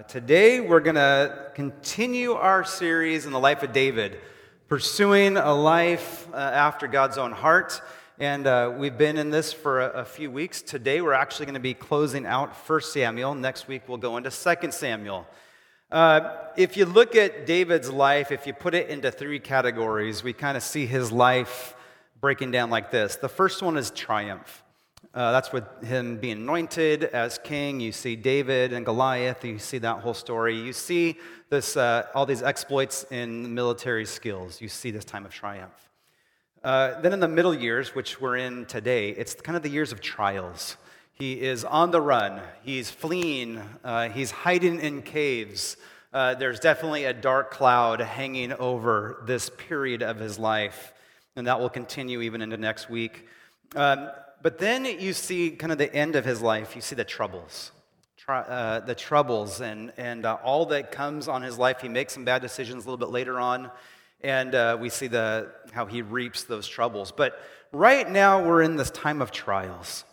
Uh, today, we're going to continue our series in the life of David, pursuing a life uh, after God's own heart. And uh, we've been in this for a, a few weeks. Today, we're actually going to be closing out 1 Samuel. Next week, we'll go into 2 Samuel. Uh, if you look at David's life, if you put it into three categories, we kind of see his life breaking down like this. The first one is triumph. Uh, that's with him being anointed as king. You see David and Goliath. You see that whole story. You see this, uh, all these exploits in military skills. You see this time of triumph. Uh, then in the middle years, which we're in today, it's kind of the years of trials. He is on the run. He's fleeing. Uh, he's hiding in caves. Uh, there's definitely a dark cloud hanging over this period of his life, and that will continue even into next week. Um, but then you see kind of the end of his life. You see the troubles, uh, the troubles, and, and uh, all that comes on his life. He makes some bad decisions a little bit later on, and uh, we see the, how he reaps those troubles. But right now, we're in this time of trials.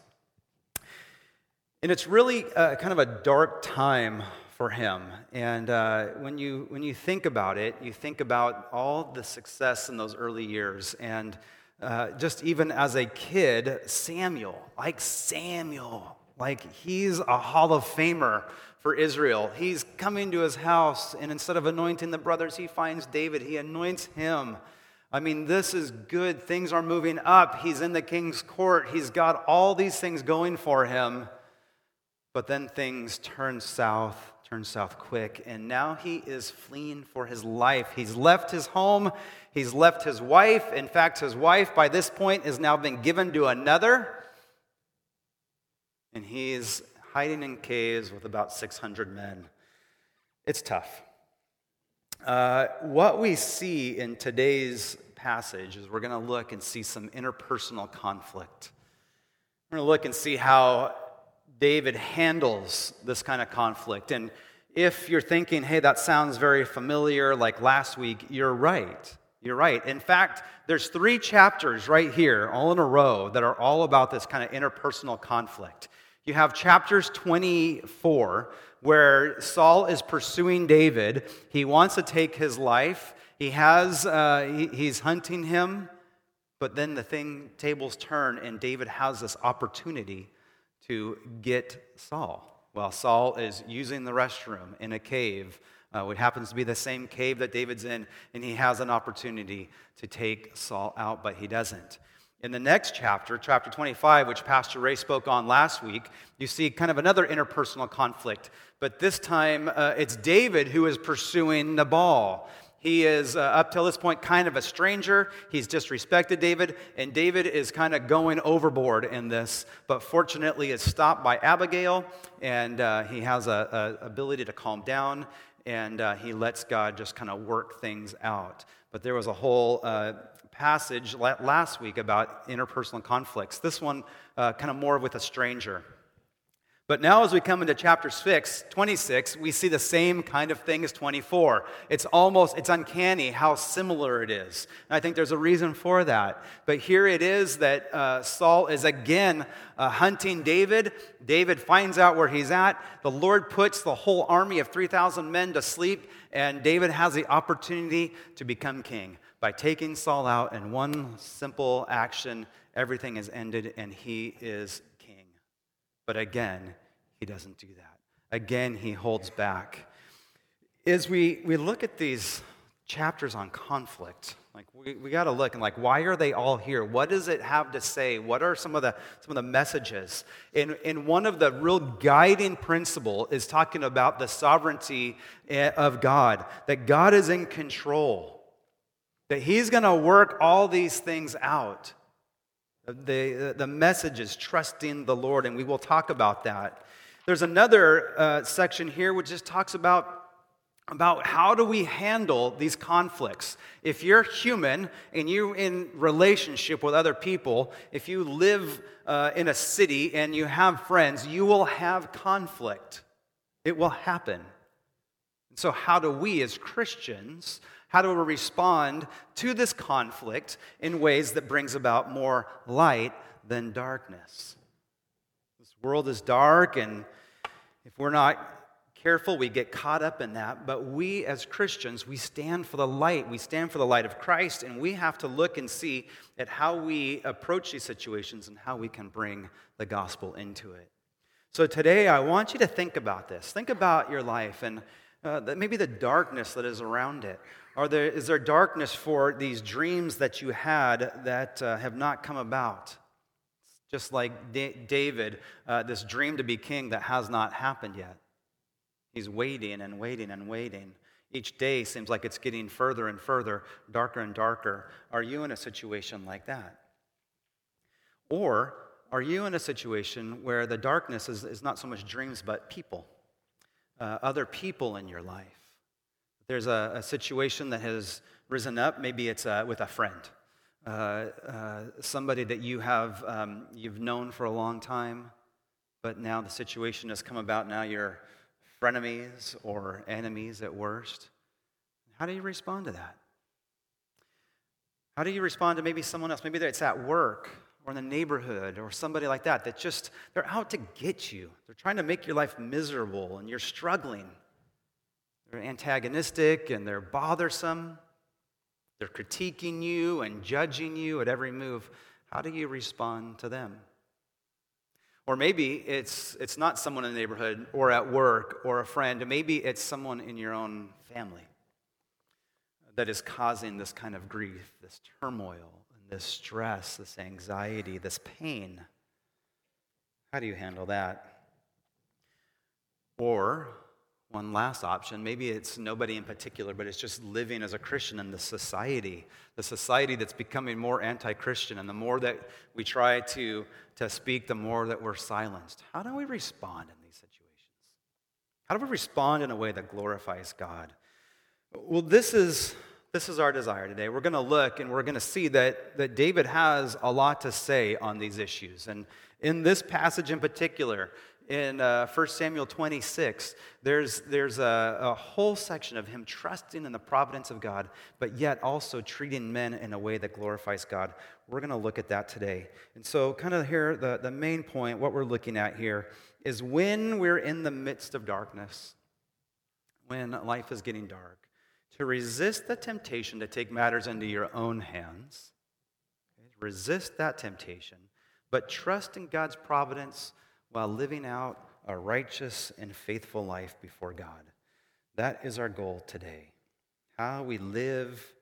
And it's really uh, kind of a dark time for him. And uh, when, you, when you think about it, you think about all the success in those early years. And uh, just even as a kid, Samuel, like Samuel, like he's a Hall of Famer for Israel. He's coming to his house, and instead of anointing the brothers, he finds David. He anoints him. I mean, this is good. Things are moving up. He's in the king's court. He's got all these things going for him. But then things turn south turned south quick, and now he is fleeing for his life. He's left his home, he's left his wife. In fact, his wife by this point has now been given to another, and he's hiding in caves with about 600 men. It's tough. Uh, what we see in today's passage is we're going to look and see some interpersonal conflict. We're going to look and see how David handles this kind of conflict. And if you're thinking, hey, that sounds very familiar, like last week, you're right. You're right. In fact, there's three chapters right here, all in a row, that are all about this kind of interpersonal conflict. You have chapters 24, where Saul is pursuing David. He wants to take his life. He has, uh, he, he's hunting him, but then the thing tables turn, and David has this opportunity to get Saul. While Saul is using the restroom in a cave, uh, what happens to be the same cave that David's in, and he has an opportunity to take Saul out, but he doesn't. In the next chapter, chapter 25, which Pastor Ray spoke on last week, you see kind of another interpersonal conflict. But this time, uh, it's David who is pursuing Nabal. He is, uh, up till this point, kind of a stranger. He's disrespected David, and David is kind of going overboard in this. But fortunately, is stopped by Abigail, and uh, he has a, ability to calm down, and uh, he lets God just kind of work things out. But there was a whole uh, passage last week about interpersonal conflicts. This one, uh, kind of more with a stranger. But now, as we come into chapter 6, 26, we see the same kind of thing as 24. It's almost, it's uncanny how similar it is. And I think there's a reason for that. But here it is that uh, Saul is again uh, hunting David. David finds out where he's at. The Lord puts the whole army of 3,000 men to sleep, and David has the opportunity to become king. By taking Saul out in one simple action, everything is ended, and he is but again, he doesn't do that. Again, he holds back. As we, we look at these chapters on conflict, like we, we got to look and like why are they all here what does it have to say what are some of the some of the messages and, and one of the real guiding principle is talking about the sovereignty eh, of god that god is in control that he's going to work all these things out the, the message is trusting the Lord, and we will talk about that. There's another uh, section here which just talks about, about how do we handle these conflicts. If you're human and you're in relationship with other people, if you live uh, in a city and you have friends, you will have conflict. It will happen. So, how do we as Christians how do we respond to this conflict in ways that brings about more light than darkness? This world is dark, and if we're not careful, we get caught up in that. But we as Christians, we stand for the light. We stand for the light of Christ, and we have to look and see at how we approach these situations and how we can bring the gospel into it. So today, I want you to think about this. Think about your life and uh, maybe the darkness that is around it. Are there, is there darkness for these dreams that you had that uh, have not come about? Just like David, uh, this dream to be king that has not happened yet. He's waiting and waiting and waiting. Each day seems like it's getting further and further, darker and darker. Are you in a situation like that? Or are you in a situation where the darkness is, is not so much dreams, but people, uh, other people in your life? There's a, a, situation that has risen up. Maybe it's uh, with a friend, uh, uh, somebody that you have um, you've known for a long time, but now the situation has come about. Now you're frenemies or enemies at worst. How do you respond to that? How do you respond to maybe someone else? Maybe it's at work or in the neighborhood or somebody like that that just, they're out to get you. They're trying to make your life miserable and you're struggling. They're antagonistic and they're bothersome. They're critiquing you and judging you at every move. How do you respond to them? Or maybe it's, it's not someone in the neighborhood or at work or a friend. Maybe it's someone in your own family that is causing this kind of grief, this turmoil, and this stress, this anxiety, this pain. How do you handle that? Or one last option. Maybe it's nobody in particular, but it's just living as a Christian in the society, the society that's becoming more anti Christian. And the more that we try to, to speak, the more that we're silenced. How do we respond in these situations? How do we respond in a way that glorifies God? Well, this is, this is our desire today. We're going to look and we're going to see that, that David has a lot to say on these issues. And in this passage in particular, in uh, 1 Samuel 26, there's, there's a, a, whole section of him trusting in the providence of God, but yet also treating men in a way that glorifies God. We're going to look at that today. And so, kind of here, the, the main point, what we're looking at here, is when we're in the midst of darkness, when life is getting dark, to resist the temptation to take matters into your own hands. Okay? Resist that temptation, but trust in God's providence while living out a righteous and faithful life before God. That is our goal today. How we live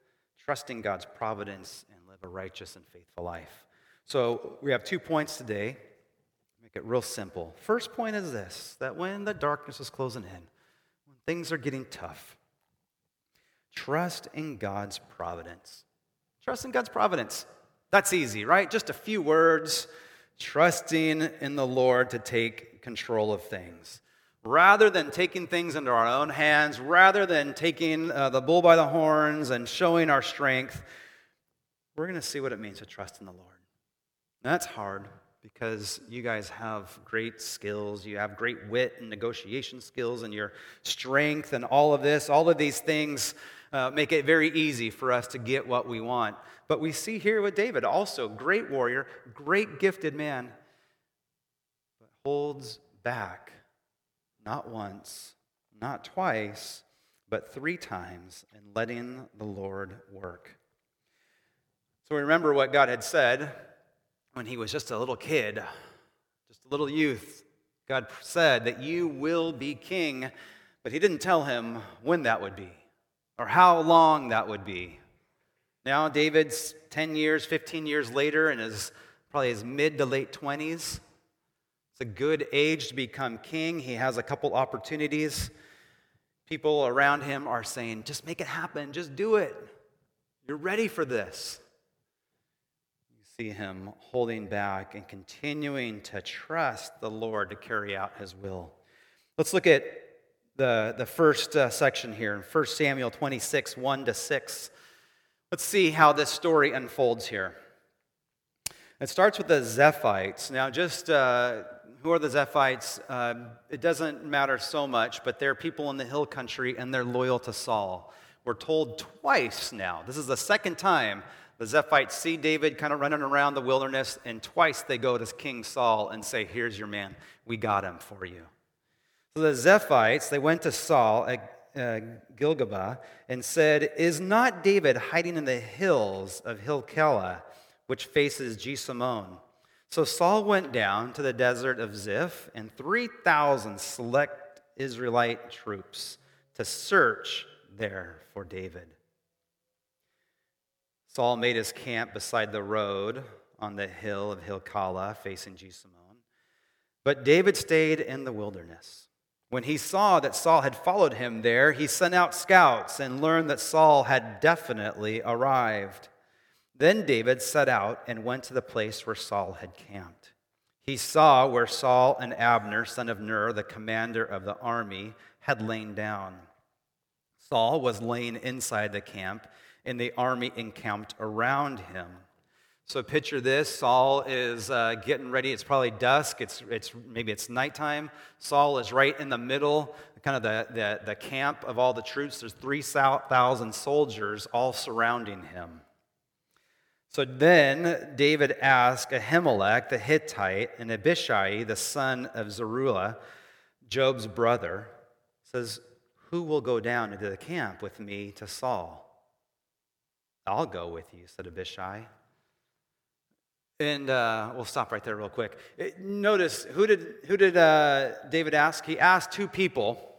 trusting God's providence and live a righteous and faithful life. So we have two points today. Make it real simple. First point is this that when the darkness is closing in, when things are getting tough, trust in God's providence. Trust in God's providence. That's easy, right? Just a few words trusting in the Lord to take control of things. Rather than taking things into our own hands, rather than taking uh, the bull by the horns and showing our strength, we're going to see what it means to trust in the Lord. That's hard because you guys have great skills. You have great wit and negotiation skills, and your strength, and all of this, all of these things uh, make it very easy for us to get what we want. But we see here with David also, great warrior, great gifted man, but holds back not once, not twice, but three times in letting the Lord work. So we remember what God had said when he was just a little kid, just a little youth. God said that you will be king, but he didn't tell him when that would be or how long that would be. Now, David's 10 years, 15 years later, in his probably his mid to late 20s. It's a good age to become king. He has a couple opportunities. People around him are saying, just make it happen, just do it. You're ready for this. See him holding back and continuing to trust the Lord to carry out his will. Let's look at the, the first uh, section here in 1 Samuel 26, 1 to 6. Let's see how this story unfolds here. It starts with the Ziphites. Now, just uh, who are the Ziphites? Uh, it doesn't matter so much, but they're people in the hill country and they're loyal to Saul. We're told twice now. This is the second time the Ziphites see David kind of running around the wilderness, and twice they go to King Saul and say, Here's your man. We got him for you. So the Ziphites, they went to Saul at uh, Gilgabah and said, Is not David hiding in the hills of Hilkiah, which faces Jeshimon? So Saul went down to the desert of Ziph and 3,000 select Israelite troops to search there for David. Saul made his camp beside the road on the hill of Hilkiah facing Jeshimon. But David stayed in the wilderness. When he saw that Saul had followed him there, he sent out scouts and learned that Saul had definitely arrived. Then David set out and went to the place where Saul had camped. He saw where Saul and Abner, son of Ner, the commander of the army, had lain down. Saul was laying inside the camp, and the army encamped around him. So picture this: Saul is uh, getting ready. It's probably dusk. It's, it's maybe it's nighttime. Saul is right in the middle, kind of the, the, the camp of all the troops. There's three thousand soldiers all surrounding him. So then David asked Ahimelech the Hittite and Abishai the son of Zeruiah, Joab's brother, says, Who will go down into the camp with me to Saul? I'll go with you, said Abishai. And uh, we'll stop right there real quick. Notice who did, who did uh, David ask? He asked two people,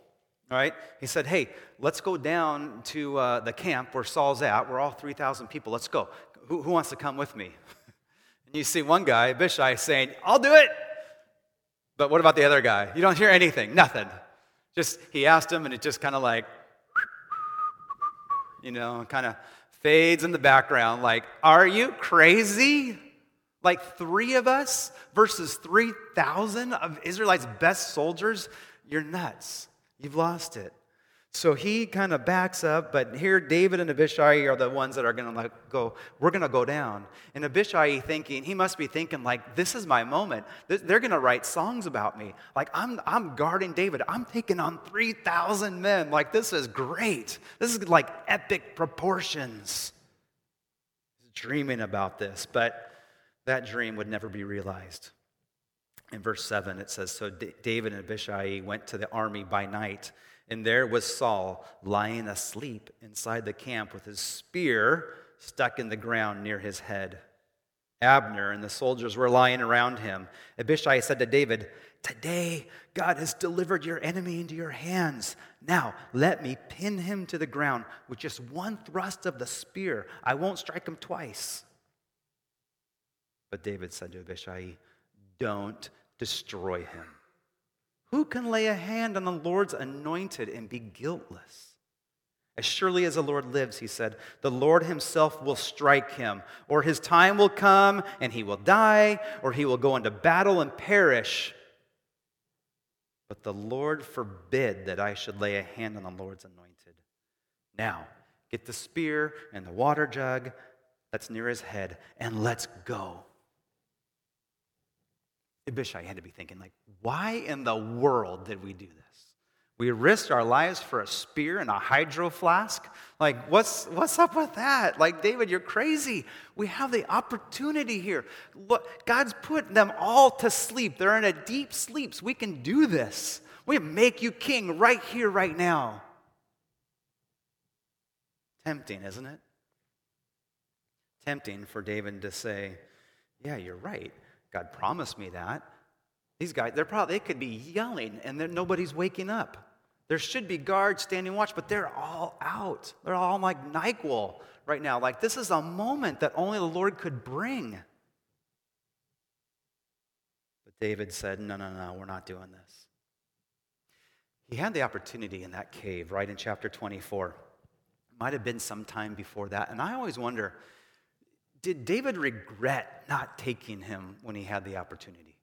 right? He said, Hey, let's go down to uh, the camp where Saul's at. We're all 3,000 people. Let's go who, who wants to come with me? and you see one guy, Abishai, saying, I'll do it. But what about the other guy? You don't hear anything, nothing. Just, he asked him, and it just kind of like, you know, kind of fades in the background. Like, are you crazy? Like three of us versus 3,000 of Israelites' best soldiers? You're nuts. You've lost it. So he kind of backs up, but here David and Abishai are the ones that are going to go, we're going to go down. And Abishai thinking, he must be thinking like, this is my moment. They're going to write songs about me. Like I'm, I'm guarding David. I'm taking on 3,000 men. Like this is great. This is like epic proportions. He's dreaming about this, but that dream would never be realized. In verse 7, it says, So David and Abishai went to the army by night and there was Saul lying asleep inside the camp with his spear stuck in the ground near his head. Abner and the soldiers were lying around him. Abishai said to David, Today God has delivered your enemy into your hands. Now let me pin him to the ground with just one thrust of the spear. I won't strike him twice. But David said to Abishai, Don't destroy him. Who can lay a hand on the Lord's anointed and be guiltless? As surely as the Lord lives, he said, the Lord himself will strike him, or his time will come and he will die, or he will go into battle and perish. But the Lord forbid that I should lay a hand on the Lord's anointed. Now, get the spear and the water jug that's near his head, and let's go. Abishai had to be thinking, like, why in the world did we do this? We risked our lives for a spear and a hydro flask? Like, what's, what's up with that? Like, David, you're crazy. We have the opportunity here. Look, God's put them all to sleep. They're in a deep sleep. So we can do this. We make you king right here, right now. Tempting, isn't it? Tempting for David to say, Yeah, you're right. God promised me that. These guys, they're probably, they could be yelling and nobody's waking up. There should be guards standing watch, but they're all out. They're all like NyQuil right now. Like, this is a moment that only the Lord could bring. But David said, No, no, no, we're not doing this. He had the opportunity in that cave, right in chapter 24. It might have been some time before that. And I always wonder did David regret not taking him when he had the opportunity?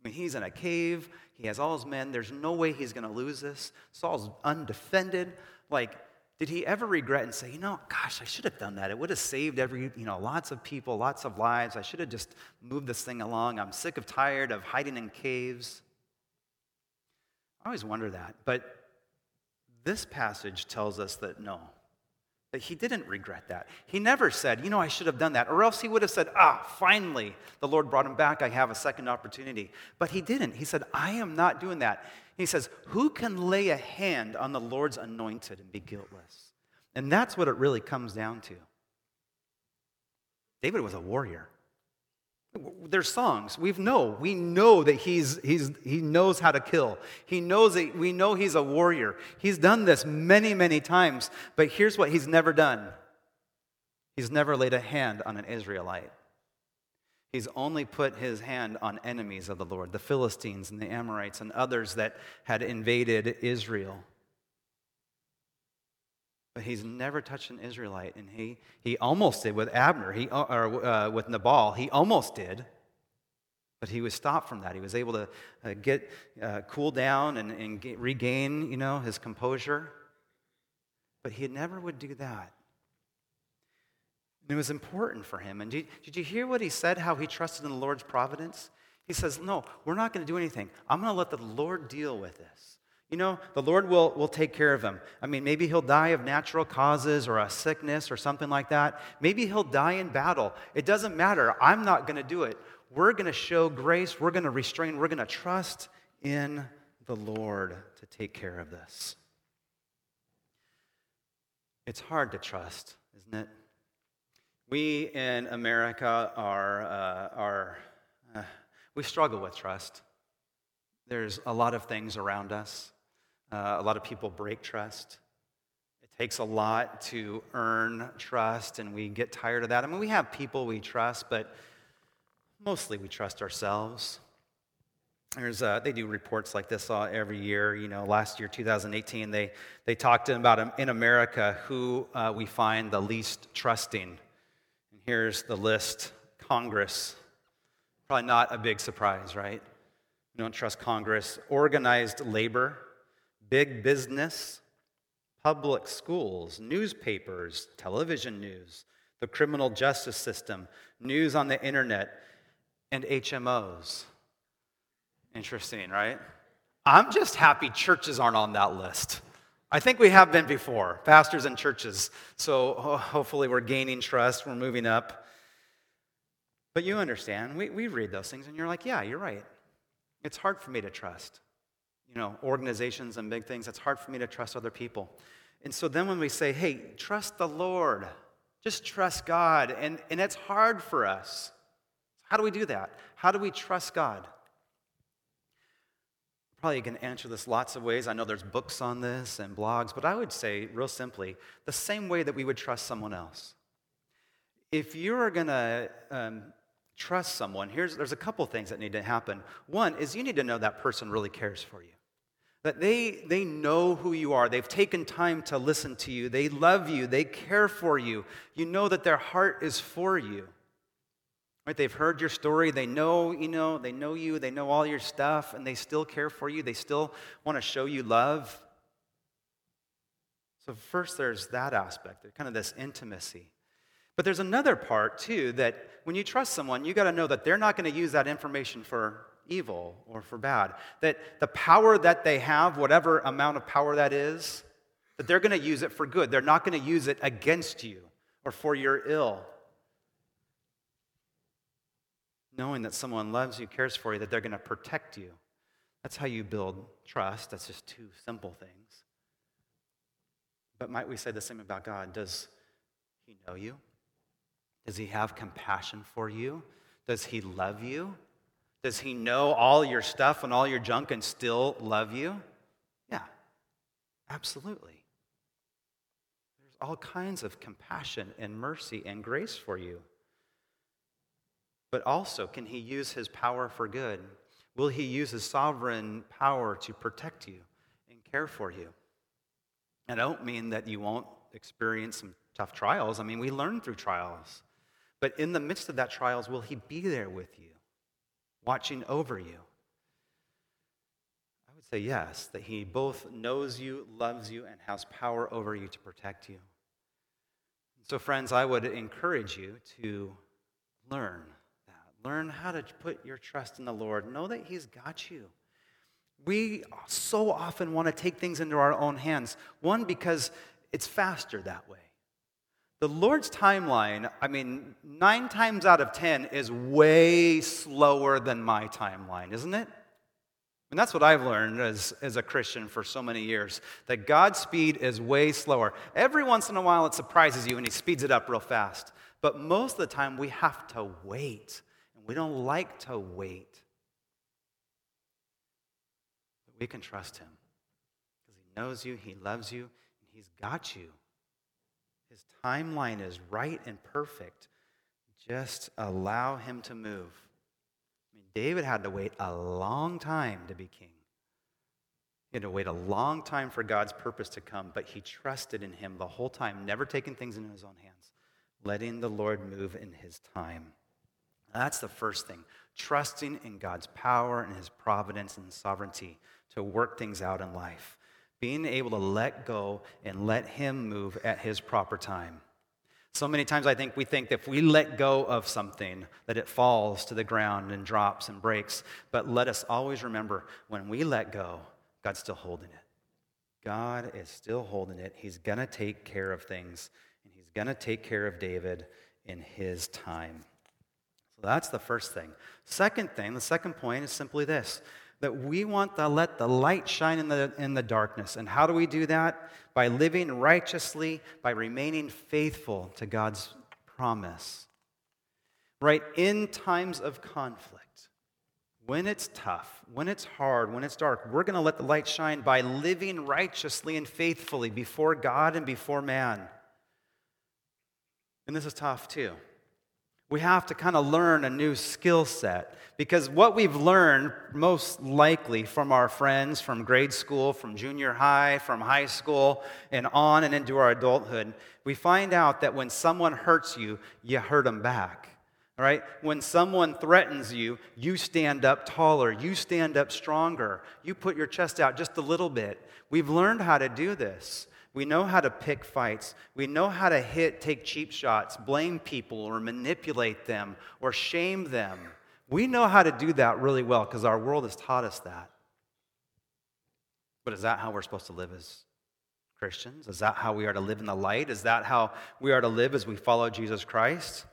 I mean, he's in a cave, he has all his men, there's no way he's going to lose this. Saul's undefended. Like, did he ever regret and say, you know, gosh, I should have done that. It would have saved every, you know, lots of people, lots of lives. I should have just moved this thing along. I'm sick of tired of hiding in caves. I always wonder that. But this passage tells us that no, that he didn't regret that. He never said, you know, I should have done that. Or else he would have said, ah, finally, the Lord brought him back. I have a second opportunity. But he didn't. He said, I am not doing that. He says, Who can lay a hand on the Lord's anointed and be guiltless? And that's what it really comes down to. David was a warrior. There's songs. We know. We know that he's, he's, he knows how to kill. He knows that we know he's a warrior. He's done this many, many times. But here's what he's never done He's never laid a hand on an Israelite. He's only put his hand on enemies of the Lord, the Philistines and the Amorites and others that had invaded Israel. But he's never touched an Israelite, and he, he almost did with Abner, he, or uh, with Nabal. He almost did, but he was stopped from that. He was able to uh, get uh, cool down and, and get, regain, you know, his composure. But he never would do that. And it was important for him. And did, did you hear what he said, how he trusted in the Lord's providence? He says, No, we're not going to do anything. I'm going to let the Lord deal with this. You know, the Lord will, will take care of him. I mean, maybe he'll die of natural causes or a sickness or something like that. Maybe he'll die in battle. It doesn't matter. I'm not going to do it. We're going to show grace. We're going to restrain. We're going to trust in the Lord to take care of this. It's hard to trust, isn't it? We in America are, uh, are uh, we struggle with trust. There's a lot of things around us. Uh, a lot of people break trust. It takes a lot to earn trust, and we get tired of that. I mean, we have people we trust, but mostly we trust ourselves. There's, uh, they do reports like this every year. You know, last year, 2018, they, they talked about um, in America who uh, we find the least trusting. And here's the list Congress. Probably not a big surprise, right? We don't trust Congress. Organized labor, big business, public schools, newspapers, television news, the criminal justice system, news on the internet, and HMOs. Interesting, right? I'm just happy churches aren't on that list. I think we have been before, pastors and churches. So hopefully we're gaining trust, we're moving up. But you understand, we, we read those things and you're like, yeah, you're right. It's hard for me to trust you know, organizations and big things, it's hard for me to trust other people. And so then when we say, hey, trust the Lord, just trust God, and, and it's hard for us. How do we do that? How do we trust God? Probably can answer this lots of ways. I know there's books on this and blogs, but I would say, real simply, the same way that we would trust someone else. If you're going to um, trust someone, here's, there's a couple things that need to happen. One is you need to know that person really cares for you. That they, they know who you are. They've taken time to listen to you. They love you. They care for you. You know that their heart is for you. Right? They've heard your story. They know, you know, they know you. They know all your stuff, and they still care for you. They still want to show you love. So first there's that aspect, kind of this intimacy. But there's another part too that when you trust someone, you got to know that they're not going to use that information for evil or for bad. That the power that they have, whatever amount of power that is, that they're going to use it for good. They're not going to use it against you or for your ill. Knowing that someone loves you, cares for you, that they're going to protect you. That's how you build trust. That's just two simple things. But might we say the same about God? Does He know you? Does He have compassion for you? Does He love you? Does he know all your stuff and all your junk and still love you? Yeah, absolutely. There's all kinds of compassion and mercy and grace for you. But also, can he use his power for good? Will he use his sovereign power to protect you and care for you? I don't mean that you won't experience some tough trials. I mean, we learn through trials. But in the midst of that trials, will he be there with you? Watching over you? I would say yes, that He both knows you, loves you, and has power over you to protect you. So, friends, I would encourage you to learn that. Learn how to put your trust in the Lord. Know that He's got you. We so often want to take things into our own hands. One, because it's faster that way. The Lord's timeline, I mean, nine times out of ten is way slower than my timeline, isn't it? And that's what I've learned as, as a Christian for so many years that God's speed is way slower. Every once in a while, it surprises you and He speeds it up real fast. But most of the time, we have to wait. And we don't like to wait. But we can trust Him because He knows you, He loves you, and He's got you. Timeline is right and perfect. Just allow Him to move. I mean, David had to wait a long time to be king. He had to wait a long time for God's purpose to come, but he trusted in him the whole time, never taking things into his own hands, letting the Lord move in his time. That's the first thing. Trusting in God's power and his providence and sovereignty to work things out in life. Being able to let go and let him move at his proper time. So many times I think we think if we let go of something, that it falls to the ground and drops and breaks. But let us always remember when we let go, God's still holding it. God is still holding it. He's going to take care of things, and He's going to take care of David in His time. So that's the first thing. Second thing, the second point is simply this that we want to let the light shine in the, in the darkness. And how do we do that? By living righteously, by remaining faithful to God's promise. Right? In times of conflict, when it's tough, when it's hard, when it's dark, we're going to let the light shine by living righteously and faithfully before God and before man. And this is tough too we have to kind of learn a new skill set because what we've learned most likely from our friends from grade school, from junior high, from high school, and on and into our adulthood, we find out that when someone hurts you, you hurt them back. All right? When someone threatens you, you stand up taller, you stand up stronger, you put your chest out just a little bit. We've learned how to do this. We know how to pick fights. We know how to hit, take cheap shots, blame people, or manipulate them, or shame them. We know how to do that really well because our world has taught us that. But is that how we're supposed to live as Christians? Is that how we are to live in the light? Is that how we are to live as we follow Jesus Christ?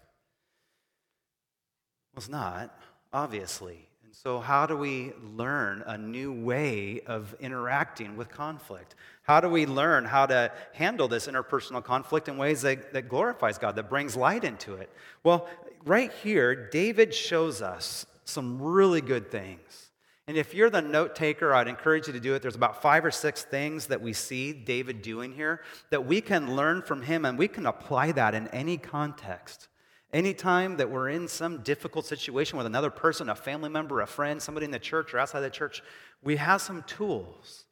Well, it's not, obviously. And so, how do we learn a new way of interacting with conflict? How do we learn how to handle this interpersonal conflict in ways that, that glorifies God, that brings light into it? Well, right here, David shows us some really good things. And if you're the note taker, I'd encourage you to do it. There's about five or six things that we see David doing here that we can learn from him and we can apply that in any context. Anytime that we're in some difficult situation with another person, a family member, a friend, somebody in the church or outside the church, we have some tools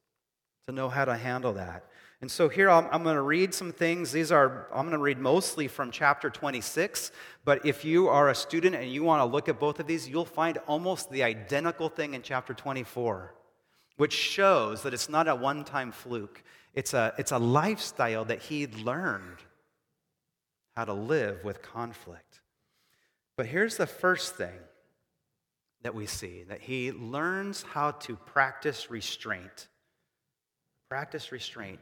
to know how to handle that. And so here I'm, I'm going to read some things. These are, I'm going to read mostly from chapter 26, but if you are a student and you want to look at both of these, you'll find almost the identical thing in chapter 24, which shows that it's not a one time fluke. It's a, it's a lifestyle that he learned how to live with conflict. But here's the first thing that we see that he learns how to practice restraint. Practice restraint.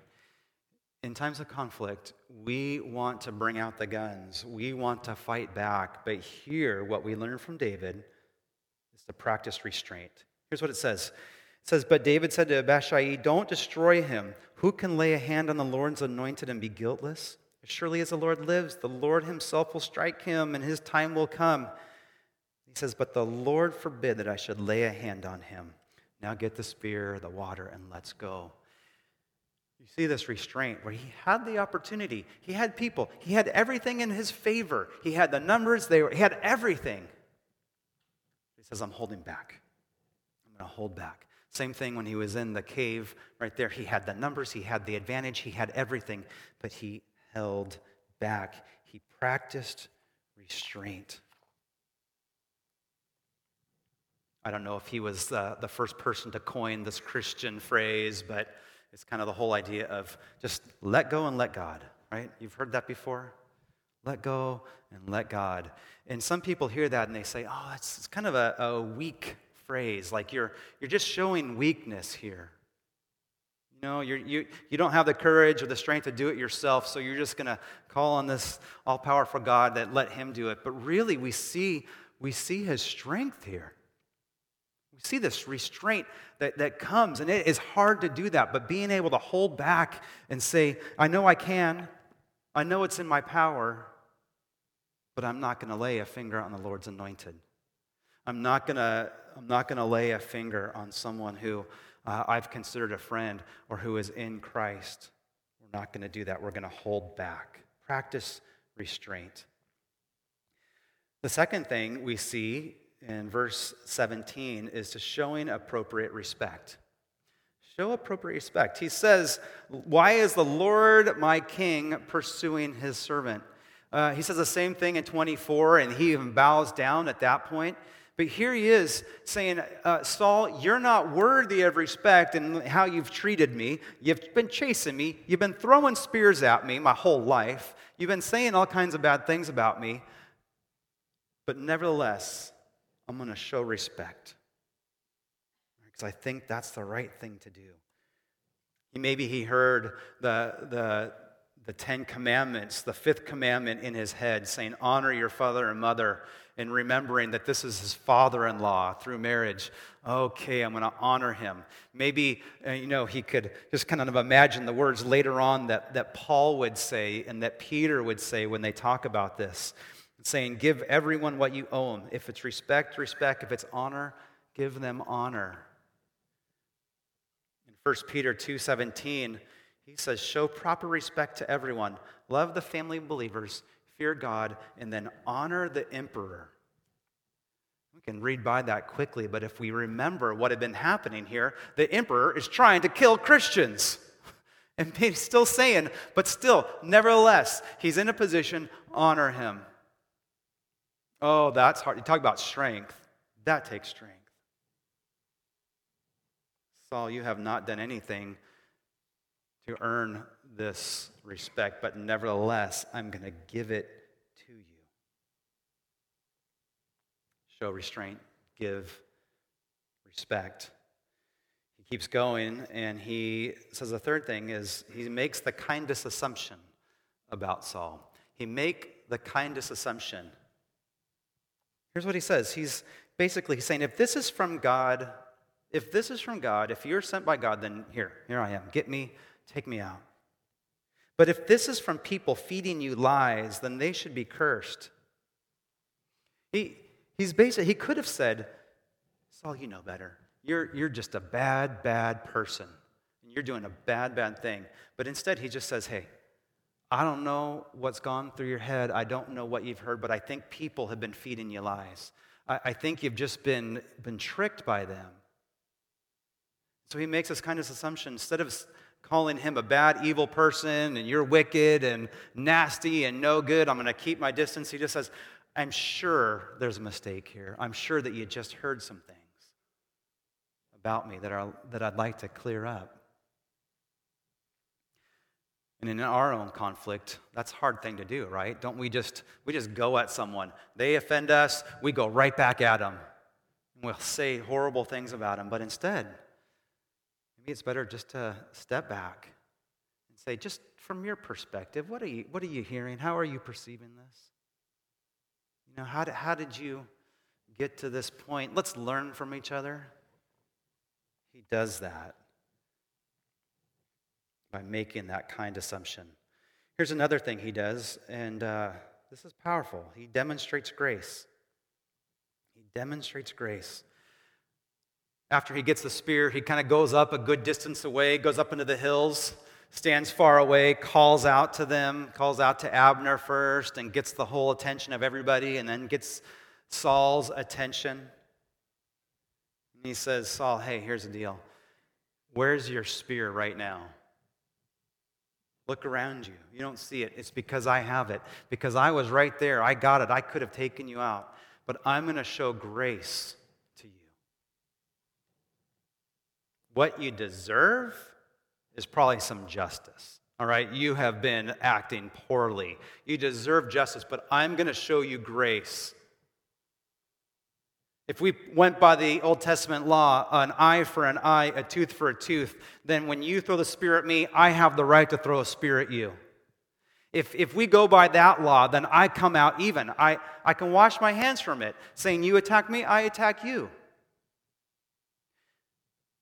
In times of conflict, we want to bring out the guns. We want to fight back. But here, what we learn from David is to practice restraint. Here's what it says It says, But David said to Abishai, Don't destroy him. Who can lay a hand on the Lord's anointed and be guiltless? Surely as the Lord lives, the Lord himself will strike him, and his time will come. He says, But the Lord forbid that I should lay a hand on him. Now get the spear, the water, and let's go. You see this restraint where he had the opportunity. He had people. He had everything in his favor. He had the numbers. They were, he had everything. He says, I'm holding back. I'm going to hold back. Same thing when he was in the cave right there. He had the numbers. He had the advantage. He had everything. But he held back. He practiced restraint. I don't know if he was uh, the first person to coin this Christian phrase, but it's kind of the whole idea of just let go and let God, right? You've heard that before? Let go and let God. And some people hear that and they say, oh, it's, it's kind of a, a weak phrase. Like you're, you're just showing weakness here. You know, you're, you, you don't have the courage or the strength to do it yourself, so you're just going to call on this all powerful God that let Him do it. But really, we see, we see His strength here. we see this restraint that, that comes, and it is hard to do that, but being able to hold back and say, I know I can, I know it's in my power, but I'm not going to lay a finger on the Lord's anointed. I'm not going to I'm not going to lay a finger on someone who uh, I've considered a friend or who is in Christ. We're not going to do that. We're going to hold back. Practice restraint. The second thing we see in verse 17 is to showing appropriate respect. Show appropriate respect. He says, Why is the Lord my king pursuing his servant? Uh, he says the same thing in 24, and he even bows down at that point. But here he is saying, uh, Saul, you're not worthy of respect in how you've treated me. You've been chasing me. You've been throwing spears at me my whole life. You've been saying all kinds of bad things about me. But nevertheless, I'm going to show respect because I think that's the right thing to do. Maybe he heard the, the, the Ten Commandments, the fifth commandment in his head, saying, Honor your father and mother, and remembering that this is his father in law through marriage. Okay, I'm going to honor him. Maybe, uh, you know, he could just kind of imagine the words later on that, that Paul would say and that Peter would say when they talk about this saying, Give everyone what you owe them. If it's respect, respect. If it's honor, give them honor. In 1 Peter 2:17, he says, Show proper respect to everyone, love the family of believers, fear God, and then honor the emperor. We can read by that quickly, but if we remember what had been happening here, the emperor is trying to kill Christians. And he's still saying, but still, nevertheless, he's in a position, honor him. Oh, that's hard. You talk about strength. That takes strength. Saul, you have not done anything to earn this respect, but nevertheless, I'm going to give it to you. Show restraint, give respect. He keeps going, and he says the third thing is he makes the kindest assumption about Saul. He make the kindest assumption Here's what he says. He's basically saying, if this is from God, if this is from God, if you're sent by God, then here, here I am. Get me, take me out. But if this is from people feeding you lies, then they should be cursed. He, he's basically, he could have said, Saul, you know better. You're, you're just a bad, bad person. And you're doing a bad, bad thing. But instead, he just says, hey, I don't know what's gone through your head. I don't know what you've heard, but I think people have been feeding you lies. I, I think you've just been, been tricked by them. So he makes this kind of assumption. Instead of calling him a bad, evil person and you're wicked and nasty and no good, I'm going to keep my distance, he just says, I'm sure there's a mistake here. I'm sure that you just heard some things about me that, are, that I'd like to clear up. And in our own conflict, that's a hard thing to do, right? Don't we just we just go at someone. They offend us, we go right back at them. And we'll say horrible things about them, but instead, maybe it's better just to step back and say just from your perspective, what are you what are you hearing? How are you perceiving this? You know, how did, how did you get to this point? Let's learn from each other. He does that by making that kind assumption. Here's another thing he does, and uh, this is powerful. He demonstrates grace. He demonstrates grace. After he gets the spear, he kind of goes up a good distance away, goes up into the hills, stands far away, calls out to them, calls out to Abner first, and gets the whole attention of everybody, and then gets Saul's attention. And he says, Saul, hey, here's the deal. Where's your spear right now? Look around you. You don't see it. It's because I have it. Because I was right there. I got it. I could have taken you out. But I'm going to show grace to you. What you deserve is probably some justice. All right? You have been acting poorly. You deserve justice, but I'm going to show you grace. If we went by the Old Testament law, an eye for an eye, a tooth for a tooth, then when you throw the spear at me, I have the right to throw a spear at you. If, if we go by that law, then I come out even. I, I can wash my hands from it, saying, You attack me, I attack you.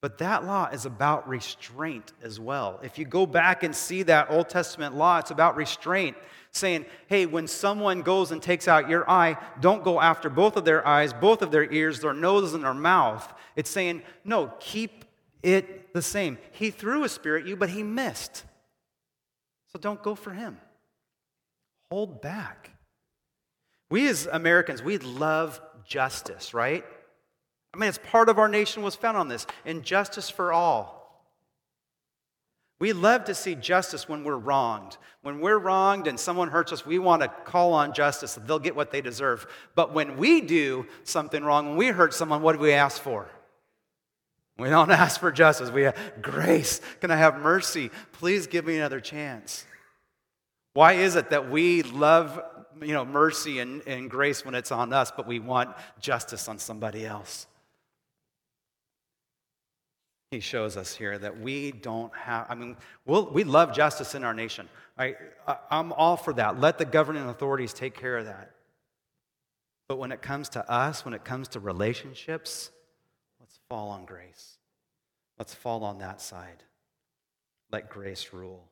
But that law is about restraint as well. If you go back and see that Old Testament law, it's about restraint, saying, hey, when someone goes and takes out your eye, don't go after both of their eyes, both of their ears, their nose, and their mouth. It's saying, no, keep it the same. He threw a spear at you, but he missed. So don't go for him. Hold back. We as Americans, we love justice, right? I mean, it's part of our nation was found on this and justice for all. We love to see justice when we're wronged. When we're wronged and someone hurts us, we want to call on justice they'll get what they deserve. But when we do something wrong, when we hurt someone, what do we ask for? We don't ask for justice. We have grace. Can I have mercy? Please give me another chance. Why is it that we love you know, mercy and, and grace when it's on us, but we want justice on somebody else? He shows us here that we don't have, I mean, we'll, we love justice in our nation. I, I'm all for that. Let the governing authorities take care of that. But when it comes to us, when it comes to relationships, let's fall on grace. Let's fall on that side. Let grace rule.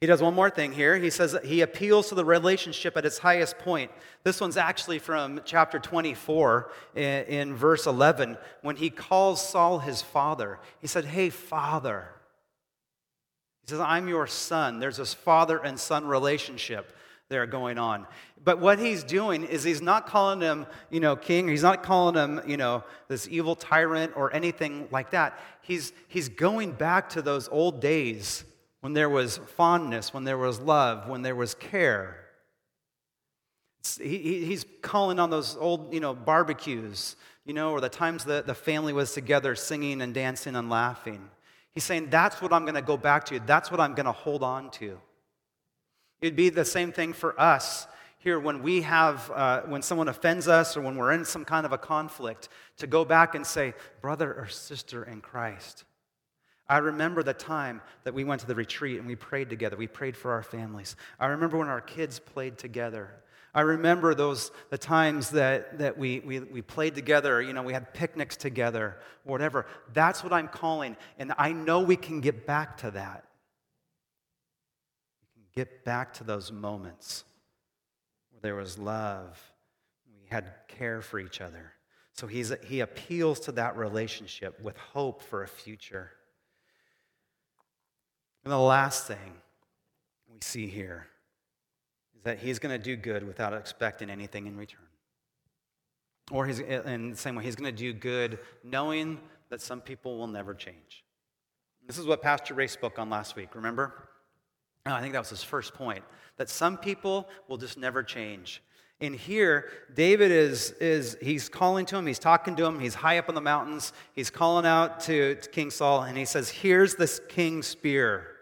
He does one more thing here. He says he appeals to the relationship at its highest point. This one's actually from chapter 24 in, in, verse 11 when he calls Saul his father. He said, Hey, father. He says, I'm your son. There's this father and son relationship there going on. But what he's doing is he's not calling him, you know, king. He's not calling him, you know, this evil tyrant or anything like that. He's, he's going back to those old days when there was fondness, when there was love, when there was care. He, he's calling on those old, you know, barbecues, you know, or the times that the family was together singing and dancing and laughing. He's saying, that's what I'm going to go back to. That's what I'm going to hold on to. It'd be the same thing for us here when we have, uh, when someone offends us or when we're in some kind of a conflict, to go back and say, brother or sister in Christ, I remember the time that we went to the retreat and we prayed together. We prayed for our families. I remember when our kids played together. I remember those the times that, that we, we, we played together, you know, we had picnics together, whatever. That's what I'm calling. And I know we can get back to that. We can get back to those moments where there was love, we had care for each other. So he's, he appeals to that relationship with hope for a future. And the last thing we see here is that he's going to do good without expecting anything in return. Or he's, in the same way, he's going to do good knowing that some people will never change. This is what Pastor Ray spoke on last week, remember? Oh, I think that was his first point that some people will just never change. And here, David is, is he's calling to him, he's talking to him, he's high up in the mountains, he's calling out to, to King Saul, and he says, Here's this king's spear.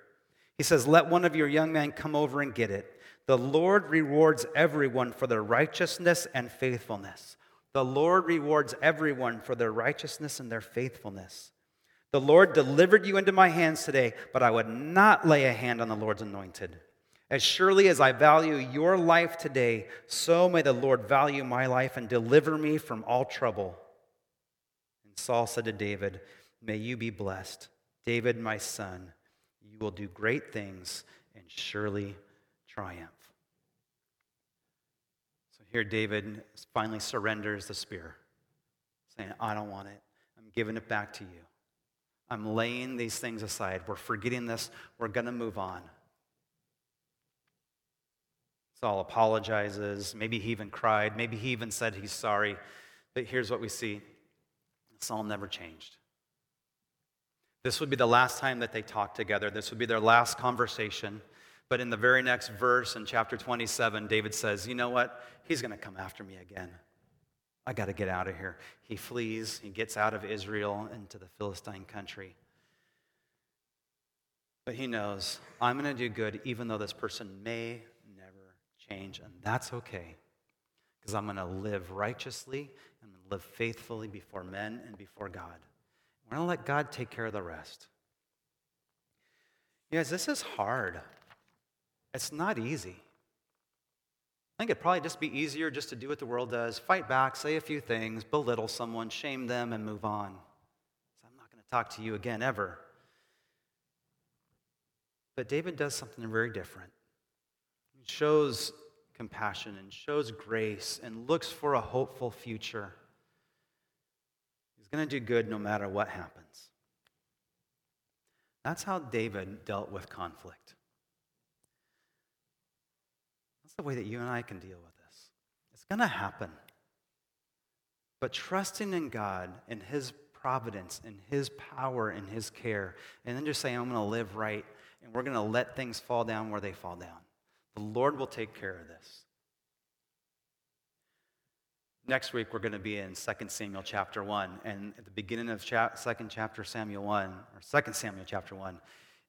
He says, Let one of your young men come over and get it. The Lord rewards everyone for their righteousness and faithfulness. The Lord rewards everyone for their righteousness and their faithfulness. The Lord delivered you into my hands today, but I would not lay a hand on the Lord's anointed. As surely as I value your life today, so may the Lord value my life and deliver me from all trouble. And Saul said to David, May you be blessed. David, my son, you will do great things and surely triumph. So here, David finally surrenders the spear, saying, I don't want it. I'm giving it back to you. I'm laying these things aside. We're forgetting this. We're going to move on. Saul apologizes. Maybe he even cried. Maybe he even said he's sorry. But here's what we see Saul never changed. This would be the last time that they talked together. This would be their last conversation. But in the very next verse in chapter 27, David says, You know what? He's going to come after me again. I got to get out of here. He flees, he gets out of Israel into the Philistine country. But he knows, I'm going to do good even though this person may never change. And that's okay because I'm going to live righteously and live faithfully before men and before God. We're going to let God take care of the rest. You guys, this is hard. It's not easy. I think it'd probably just be easier just to do what the world does fight back, say a few things, belittle someone, shame them, and move on. So I'm not going to talk to you again ever. But David does something very different. He shows compassion and shows grace and looks for a hopeful future. He's going to do good no matter what happens. That's how David dealt with conflict. That's the way that you and I can deal with this. It's going to happen. But trusting in God and His providence and His power and His care, and then just saying, I'm going to live right, and we're going to let things fall down where they fall down. The Lord will take care of this. Next week, we're going to be in 2 Samuel chapter 1. And at the beginning of cha- 2 chapter Samuel 1, or 2 Samuel chapter 1,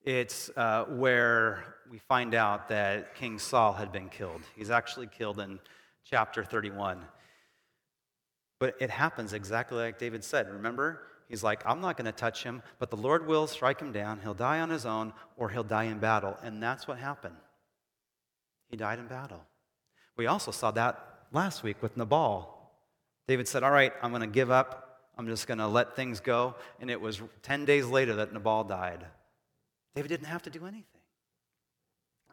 it's uh, where we find out that King Saul had been killed. He's actually killed in chapter 31. But it happens exactly like David said. Remember? He's like, I'm not going to touch him, but the Lord will strike him down. He'll die on his own, or he'll die in battle. And that's what happened. He died in battle. We also saw that last week with Nabal. David said, All right, I'm going to give up. I'm just going to let things go. And it was 10 days later that Nabal died. David didn't have to do anything.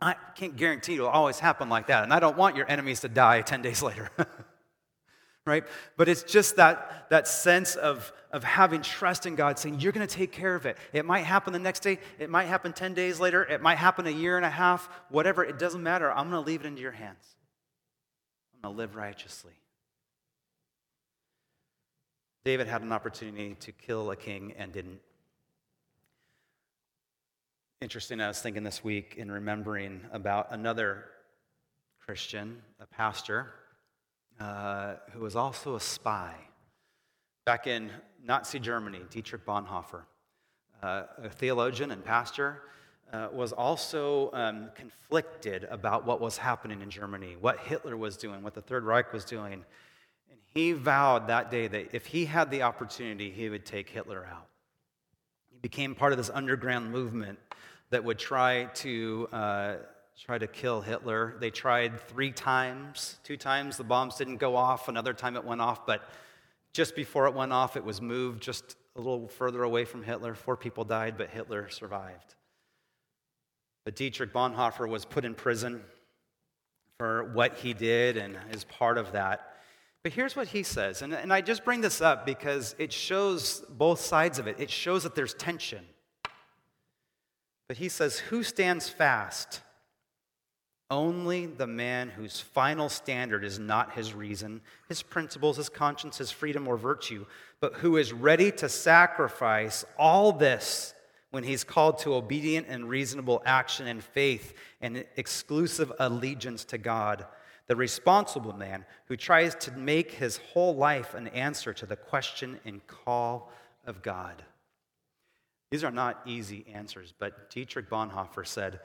I can't guarantee it'll always happen like that. And I don't want your enemies to die 10 days later. right? But it's just that, that sense of, of having trust in God, saying, You're going to take care of it. It might happen the next day. It might happen 10 days later. It might happen a year and a half. Whatever. It doesn't matter. I'm going to leave it into your hands. I'm going to live righteously. David had an opportunity to kill a king and didn't. Interesting, I was thinking this week in remembering about another Christian, a pastor, uh, who was also a spy. Back in Nazi Germany, Dietrich Bonhoeffer, uh, a theologian and pastor, uh, was also um, conflicted about what was happening in Germany, what Hitler was doing, what the Third Reich was doing. He vowed that day that if he had the opportunity, he would take Hitler out. He became part of this underground movement that would try to uh, try to kill Hitler. They tried three times. Two times the bombs didn't go off. Another time it went off, but just before it went off, it was moved just a little further away from Hitler. Four people died, but Hitler survived. But Dietrich Bonhoeffer was put in prison for what he did and is part of that. But here's what he says, and, and I just bring this up because it shows both sides of it. It shows that there's tension. But he says, Who stands fast? Only the man whose final standard is not his reason, his principles, his conscience, his freedom, or virtue, but who is ready to sacrifice all this when he's called to obedient and reasonable action and faith and exclusive allegiance to God the responsible man who tries to make his whole life an answer to the question and call of God. These are not easy answers, but Dietrich Bonhoeffer said,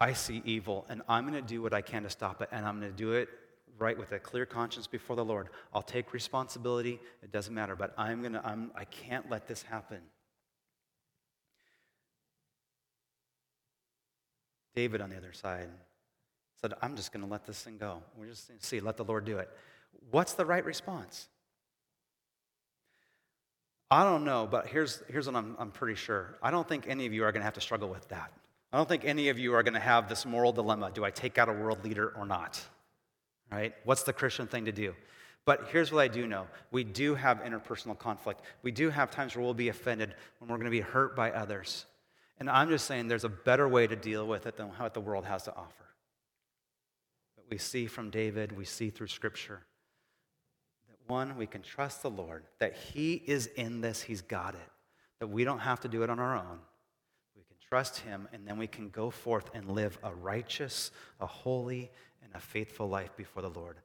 I see evil, and I'm going to do what I can to stop it, and I'm going to do it right with a clear conscience before the Lord. I'll take responsibility. It doesn't matter, but I'm going to, I'm, I can't let this happen. David on the other side said, I'm just going to let this thing go. We're just going to see, let the Lord do it. What's the right response? I don't know, but here's, here's what I'm, I'm pretty sure. I don't think any of you are going to have to struggle with that. I don't think any of you are going to have this moral dilemma do I take out a world leader or not? Right? What's the Christian thing to do? But here's what I do know we do have interpersonal conflict. We do have times where we'll be offended, when we're going to be hurt by others. And I'm just saying there's a better way to deal with it than what the world has to offer we see from David, we see through Scripture. That one, we can trust the Lord, that He is in this, He's got it, that we don't have to do it on our own. We can trust Him, and then we can go forth and live a righteous, a holy, and a faithful life before the Lord.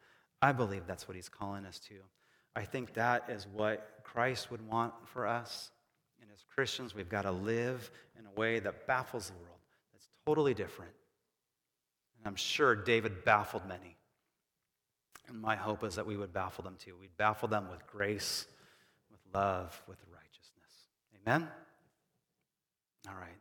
I believe that's what He's calling us to. I think that is what Christ would want for us. And as Christians, we've got to live in a way that baffles the world, that's totally different. I'm sure David baffled many. And my hope is that we would baffle them too. We'd baffle them with grace, with love, with righteousness. Amen? All right.